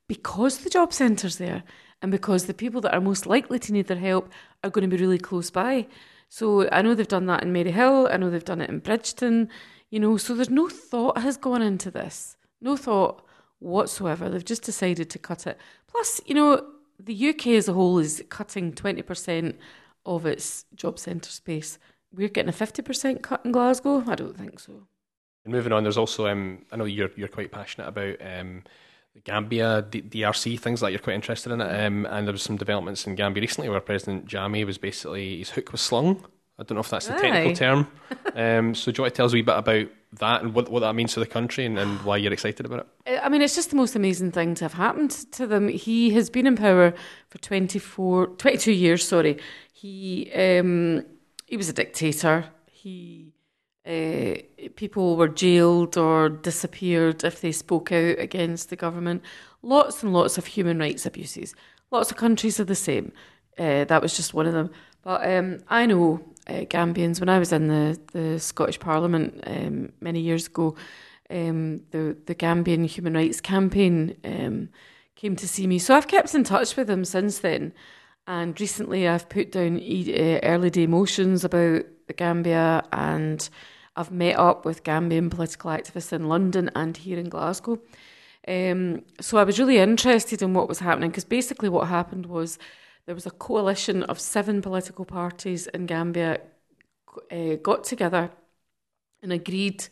because the job centre's there and because the people that are most likely to need their help are going to be really close by. So I know they've done that in Maryhill, I know they've done it in Bridgeton, you know, so there's no thought has gone into this. No thought whatsoever. They've just decided to cut it. Plus, you know, the UK as a whole is cutting 20% of its job centre space. We're getting a 50% cut in Glasgow? I don't think so. And moving on, there's also um, I know you're you're quite passionate about um, Gambia, D- DRC, things like that. You're quite interested in it. Um, and there was some developments in Gambia recently where President Jammeh was basically his hook was slung. I don't know if that's the technical term. Um, so do you want to tell us a wee bit about that and what what that means to the country and, and why you're excited about it? I mean, it's just the most amazing thing to have happened to them. He has been in power for 24, 22 years, sorry. He, um, he was a dictator. He, uh, people were jailed or disappeared if they spoke out against the government. Lots and lots of human rights abuses. Lots of countries are the same. Uh, that was just one of them. But um, I know uh, Gambians, when I was in the, the Scottish Parliament um, many years ago, um, the, the Gambian Human Rights Campaign um, came to see me. So I've kept in touch with them since then. And recently I've put down e- early day motions about the Gambia and I've met up with Gambian political activists in London and here in Glasgow. Um, so I was really interested in what was happening because basically what happened was there was a coalition of seven political parties in Gambia uh, got together and agreed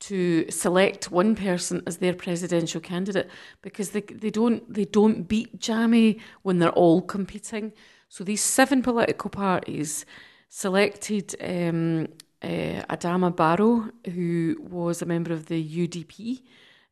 to select one person as their presidential candidate because they they don't they don't beat Jammeh when they're all competing. So these seven political parties selected um, uh, Adama Barrow, who was a member of the UDP,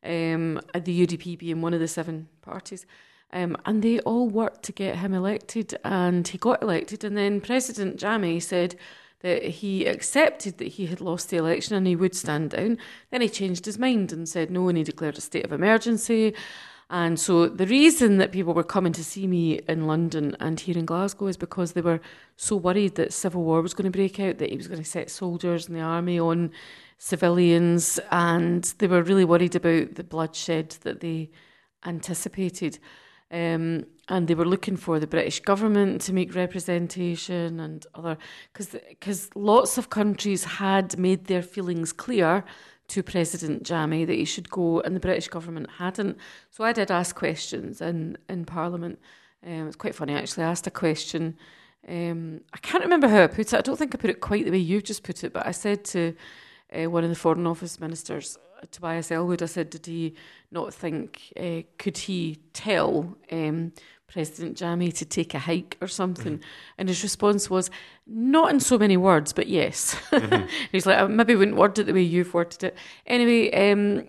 um, the UDP being one of the seven parties. Um, and they all worked to get him elected, and he got elected. And then President Jammeh said that he accepted that he had lost the election and he would stand down. Then he changed his mind and said no, and he declared a state of emergency. And so the reason that people were coming to see me in London and here in Glasgow is because they were so worried that civil war was going to break out, that he was going to set soldiers in the army on civilians, and they were really worried about the bloodshed that they anticipated. Um, and they were looking for the British government to make representation and other because because lots of countries had made their feelings clear to President Jammeh that he should go, and the British government hadn't. So I did ask questions in in Parliament. Um, it's quite funny actually. I asked a question. Um, I can't remember how I put it. I don't think I put it quite the way you've just put it, but I said to uh, one of the Foreign Office ministers, Tobias Ellwood, I said, did he not think, uh, could he tell um, President Jammeh to take a hike or something? And his response was, not in so many words, but yes. He's like, I maybe wouldn't word it the way you've worded it. Anyway, um,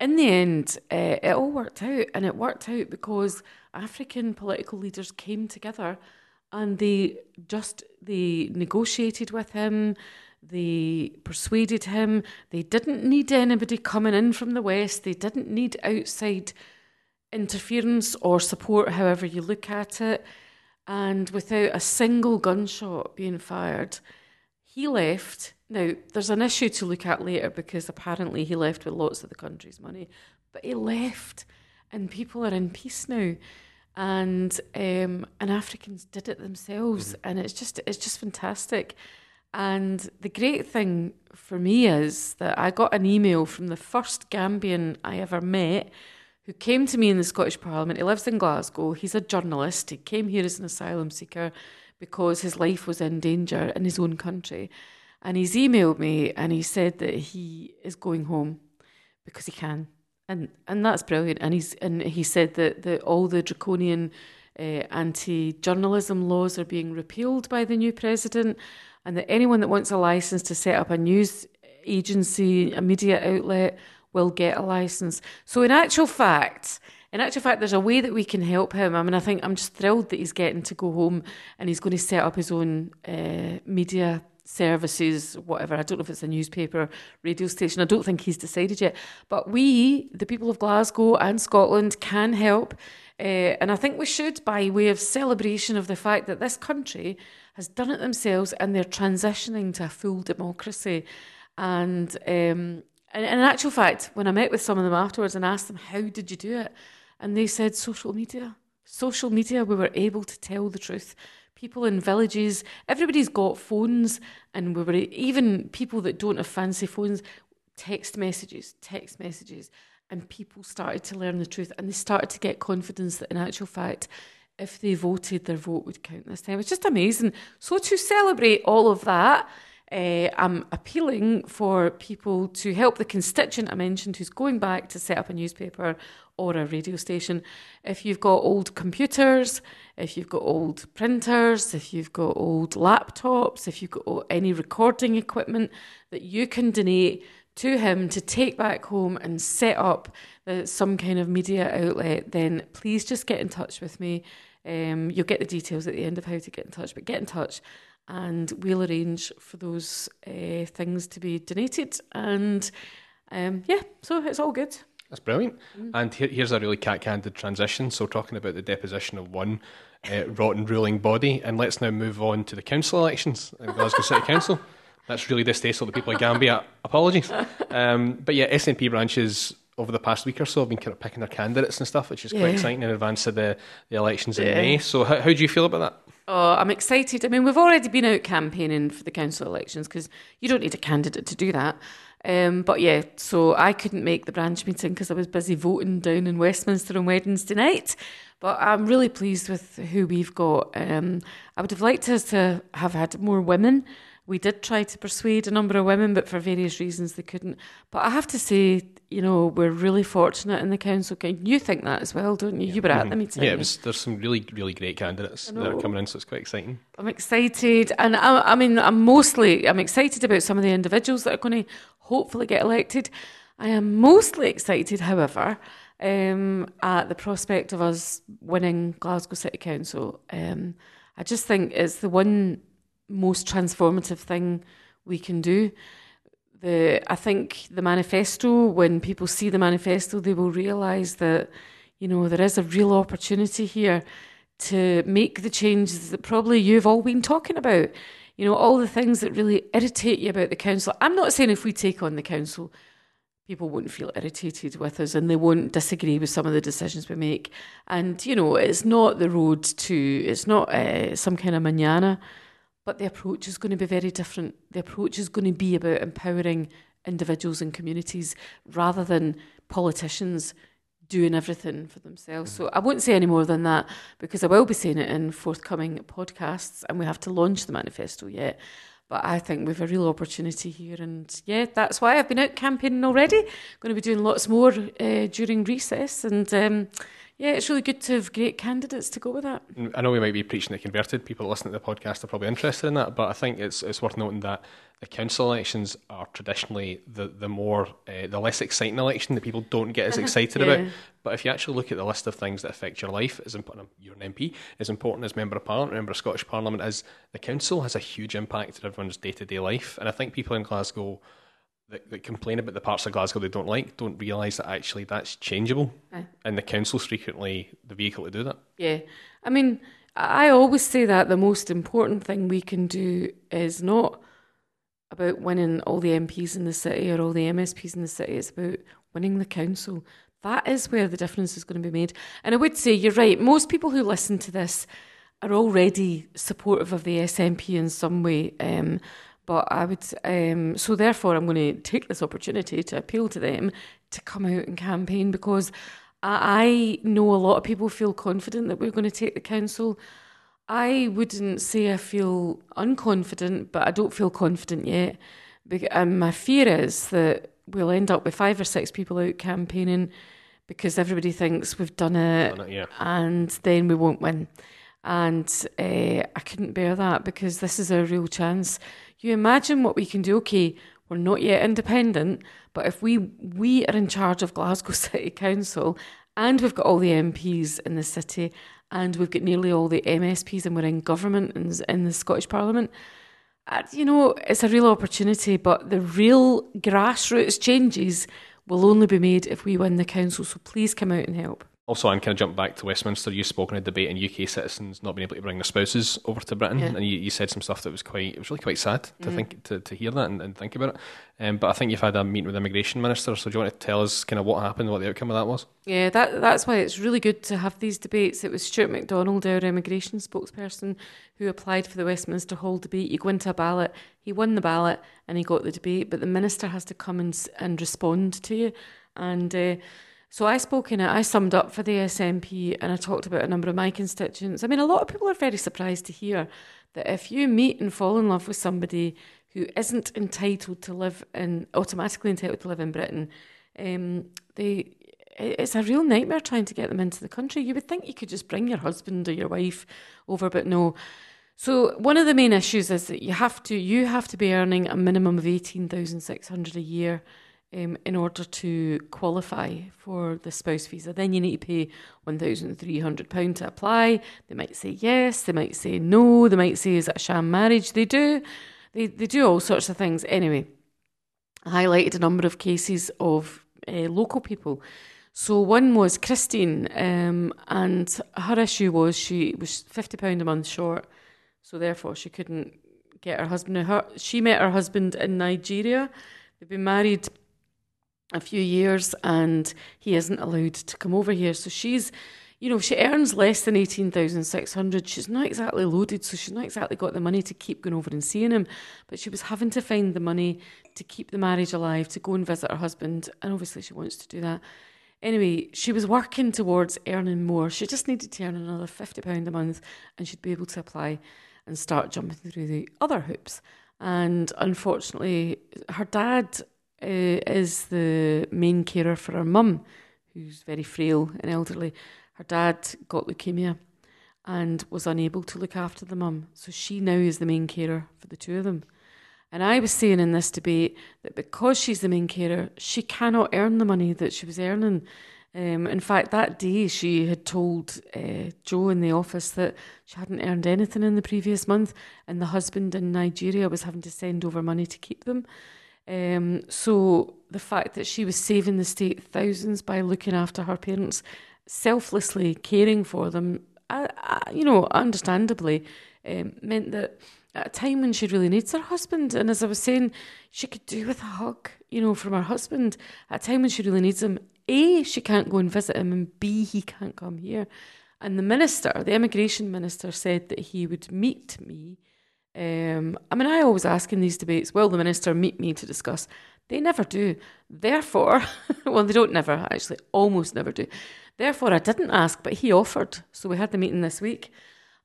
in the end, uh, it all worked out, and it worked out because African political leaders came together and they just they negotiated with him they persuaded him they didn't need anybody coming in from the west they didn't need outside interference or support however you look at it and without a single gunshot being fired he left. Now there's an issue to look at later because apparently he left with lots of the country's money but he left and people are in peace now. And um, and Africans did it themselves, and it's just it's just fantastic. And the great thing for me is that I got an email from the first Gambian I ever met who came to me in the Scottish Parliament. He lives in Glasgow. He's a journalist. He came here as an asylum seeker because his life was in danger in his own country. And he's emailed me and he said that he is going home because he can. And and that's brilliant. And he's and he said that, that all the draconian uh, anti-journalism laws are being repealed by the new president, and that anyone that wants a license to set up a news agency, a media outlet, will get a license. So in actual fact, in actual fact, there's a way that we can help him. I mean, I think I'm just thrilled that he's getting to go home and he's going to set up his own uh, media services, whatever. I don't know if it's a newspaper, radio station. I don't think he's decided yet. But we, the people of Glasgow and Scotland, can help. Uh, and I think we should, by way of celebration of the fact that this country has done it themselves and they're transitioning to a full democracy. And, um, and in actual fact, when I met with some of them afterwards and asked them, how did you do it? And they said, social media. Social media, we were able to tell the truth people in villages, everybody's got phones, and we were even people that don't have fancy phones, text messages, text messages, and people started to learn the truth and they started to get confidence that in actual fact, if they voted, their vote would count this time. It's just amazing. So to celebrate all of that, uh, I'm appealing for people to help the constituent I mentioned who's going back to set up a newspaper or a radio station. If you've got old computers, if you've got old printers, if you've got old laptops, if you've got any recording equipment that you can donate to him to take back home and set up the, some kind of media outlet, then please just get in touch with me. Um, you'll get the details at the end of how to get in touch, but get in touch and we'll arrange for those uh, things to be donated. And um, yeah, so it's all good. That's brilliant. Mm. And here, here's a really cat-candid transition. So talking about the deposition of one uh, rotten ruling body, and let's now move on to the council elections in Glasgow City Council. That's really distasteful to the people of Gambia. Apologies. Um, but yeah, SNP branches over the past week or so have been kind of picking their candidates and stuff, which is yeah. quite exciting in advance of the, the elections in. May. So how, how do you feel about that? Oh, I'm excited. I mean, we've already been out campaigning for the council elections because you don't need a candidate to do that. Um, but yeah, so I couldn't make the branch meeting because I was busy voting down in Westminster on Wednesday night. But I'm really pleased with who we've got. Um, I would have liked us to have had more women. We did try to persuade a number of women, but for various reasons they couldn't. But I have to say, you know, we're really fortunate in the council. Can you think that as well, don't you? Yeah. You were at mm-hmm. the meeting. Yeah, was, there's some really, really great candidates that are coming in, so it's quite exciting. I'm excited, and I, I mean, I'm mostly I'm excited about some of the individuals that are going to hopefully get elected. I am mostly excited, however, um, at the prospect of us winning Glasgow City Council. Um, I just think it's the one most transformative thing we can do the I think the manifesto, when people see the manifesto, they will realise that, you know, there is a real opportunity here to make the changes that probably you've all been talking about. You know, all the things that really irritate you about the council. I'm not saying if we take on the council, people won't feel irritated with us and they won't disagree with some of the decisions we make. And, you know, it's not the road to, it's not uh, some kind of manana but the approach is going to be very different. The approach is going to be about empowering individuals and communities rather than politicians doing everything for themselves. So I won't say any more than that because I will be saying it in forthcoming podcasts and we have to launch the manifesto yet. But I think we've a real opportunity here. And yeah, that's why I've been out campaigning already. Going to be doing lots more uh, during recess. And um, yeah, it's really good to have great candidates to go with that. I know we might be preaching the converted. People listening to the podcast are probably interested in that, but I think it's it's worth noting that the council elections are traditionally the the more uh, the less exciting election that people don't get as excited yeah. about. But if you actually look at the list of things that affect your life, as important, you're an MP, as important as member of parliament, member of Scottish Parliament, as the council has a huge impact on everyone's day to day life. And I think people in Glasgow that, that, complain about the parts of Glasgow they don't like don't realise that actually that's changeable. Aye. And the council's frequently the vehicle to do that. Yeah. I mean, I always say that the most important thing we can do is not about winning all the MPs in the city or all the MSPs in the city, it's about winning the council. That is where the difference is going to be made. And I would say you're right, most people who listen to this are already supportive of the SNP in some way. Um, But I would, um, so therefore, I'm going to take this opportunity to appeal to them to come out and campaign because I, I know a lot of people feel confident that we're going to take the council. I wouldn't say I feel unconfident, but I don't feel confident yet. And my fear is that we'll end up with five or six people out campaigning because everybody thinks we've done it, Done it, yeah. and then we won't win. And uh, I couldn't bear that because this is a real chance. You imagine what we can do. Okay, we're not yet independent, but if we we are in charge of Glasgow City Council and we've got all the MPs in the city and we've got nearly all the MSPs and we're in government in, in the Scottish Parliament, uh, you know, it's a real opportunity, but the real grassroots changes will only be made if we win the council. So please come out and help. Also, and kind of jump back to Westminster, you spoke in a debate in UK citizens not being able to bring their spouses over to Britain, Yeah. and you, you said some stuff that was quite, it was really quite sad to think to, to hear that and, and think about it. Um, but I think you've had a meeting with the immigration minister, so do you want to tell us kind of what happened, what the outcome of that was? Yeah, that that's why it's really good to have these debates. It was Stuart McDonald, our immigration spokesperson, who applied for the Westminster Hall debate. You go into a ballot, he won the ballot and he got the debate, but the minister has to come and, and respond to you. And uh, so I spoke in it, I summed up for the SNP and I talked about a number of my constituents. I mean, a lot of people are very surprised to hear that if you meet and fall in love with somebody who isn't entitled to live in, automatically entitled to live in Britain, um, they it's a real nightmare trying to get them into the country. You would think you could just bring your husband or your wife over, but no. So one of the main issues is that you have to you have to be earning a minimum of eighteen thousand six hundred a year um, in order to qualify for the spouse visa. Then you need to pay one thousand three hundred pound to apply. They might say yes, they might say no, they might say is it a sham marriage? They do, they they do all sorts of things. Anyway, I highlighted a number of cases of uh, local people. So one was Christine, um, and her issue was she was fifty pound a month short, so therefore she couldn't get her husband. Her, she met her husband in Nigeria. They've been married a few years, and he isn't allowed to come over here. So she's, you know, she earns less than eighteen thousand six hundred. She's not exactly loaded, so she's not exactly got the money to keep going over and seeing him. But she was having to find the money to keep the marriage alive, to go and visit her husband, and obviously she wants to do that. Anyway, she was working towards earning more. She just needed to earn another £50 a month and she'd be able to apply and start jumping through the other hoops. And unfortunately, her dad uh, is the main carer for her mum, who's very frail and elderly. Her dad got leukemia and was unable to look after the mum. So she now is the main carer for the two of them. And I was saying in this debate that because she's the main carer, she cannot earn the money that she was earning. Um, in fact, that day she had told uh, Joe in the office that she hadn't earned anything in the previous month, and the husband in Nigeria was having to send over money to keep them. Um, so the fact that she was saving the state thousands by looking after her parents, selflessly caring for them, I, I, you know, understandably, um, meant that at a time when she really needs her husband, and as I was saying, she could do with a hug, you know, from her husband. At a time when she really needs him, A, she can't go and visit him, and B, he can't come here. And the minister, the immigration minister, said that he would meet me. Um, I mean, I always ask in these debates, will the minister meet me to discuss? They never do. Therefore, well, they don't never, actually, almost never do. Therefore, I didn't ask, but he offered. So we had the meeting this week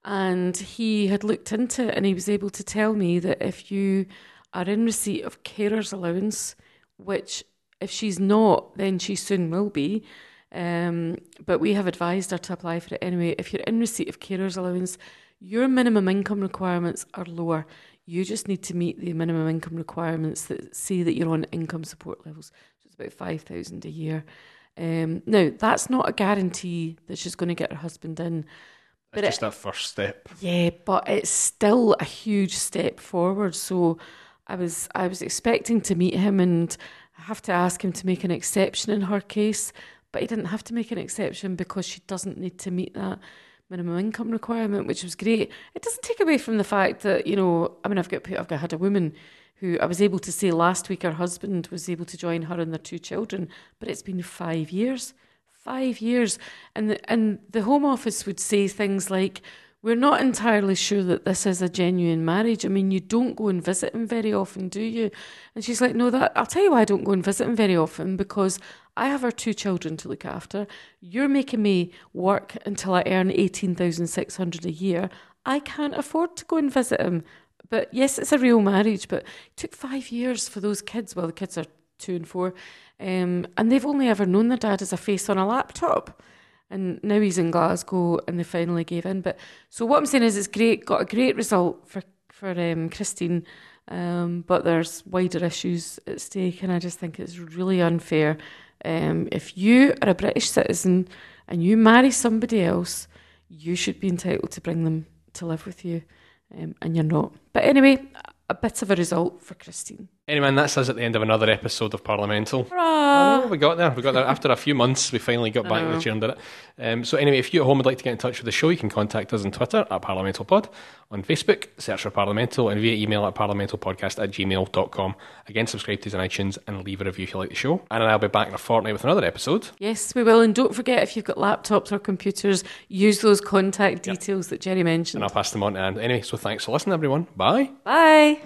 and he had looked into it and he was able to tell me that if you are in receipt of carer's allowance, which if she's not, then she soon will be. Um, but we have advised her to apply for it anyway. If you're in receipt of carer's allowance, your minimum income requirements are lower. You just need to meet the minimum income requirements that say that you're on income support levels. So it's about five thousand a year. Um, now that's not a guarantee that she's going to get her husband in. It's But it- just that first step. Yeah, but it's still a huge step forward. So I was I was expecting to meet him and I have to ask him to make an exception in her case, but he didn't have to make an exception because she doesn't need to meet that minimum income requirement, which was great. It doesn't take away from the fact that, you know, I mean I've got I've got had a woman who I was able to say last week her husband was able to join her and their two children, but it's been five years. Five years. And the, and the Home Office would say things like, we're not entirely sure that this is a genuine marriage. I mean, you don't go and visit him very often, do you? And she's like, no, that I'll tell you why I don't go and visit him very often because I have our two children to look after. You're making me work until I earn eighteen thousand six hundred a year. I can't afford to go and visit him. But yes, it's a real marriage, but it took five years for those kids. Well, the kids are two and four, um, and they've only ever known their dad as a face on a laptop. And now he's in Glasgow, and they finally gave in. But so what I'm saying is, it's great. Got a great result for for um, Christine, um, but there's wider issues at stake, and I just think it's really unfair. Um, if you are a British citizen and you marry somebody else, you should be entitled to bring them to live with you, um, and you're not. But anyway, a bit of a result for Christine. Anyway, and that's us at the end of another episode of Parliamental. Oh, we got there. We got there after a few months. We finally got back in the chair and did it. Um, so anyway, if you at home would like to get in touch with the show, you can contact us on Twitter at ParliamentalPod, on Facebook, search for Parliamental, and via email at parliamentalpodcast at gmail.com. Again, subscribe to us on iTunes and leave a review if you like the show. And I'll be back in a fortnight with another episode. Yes, we will. And don't forget, if you've got laptops or computers, use those contact details that Jerry mentioned. And I'll pass them on to Anne. Anyway, so thanks for listening, everyone. Bye. Bye.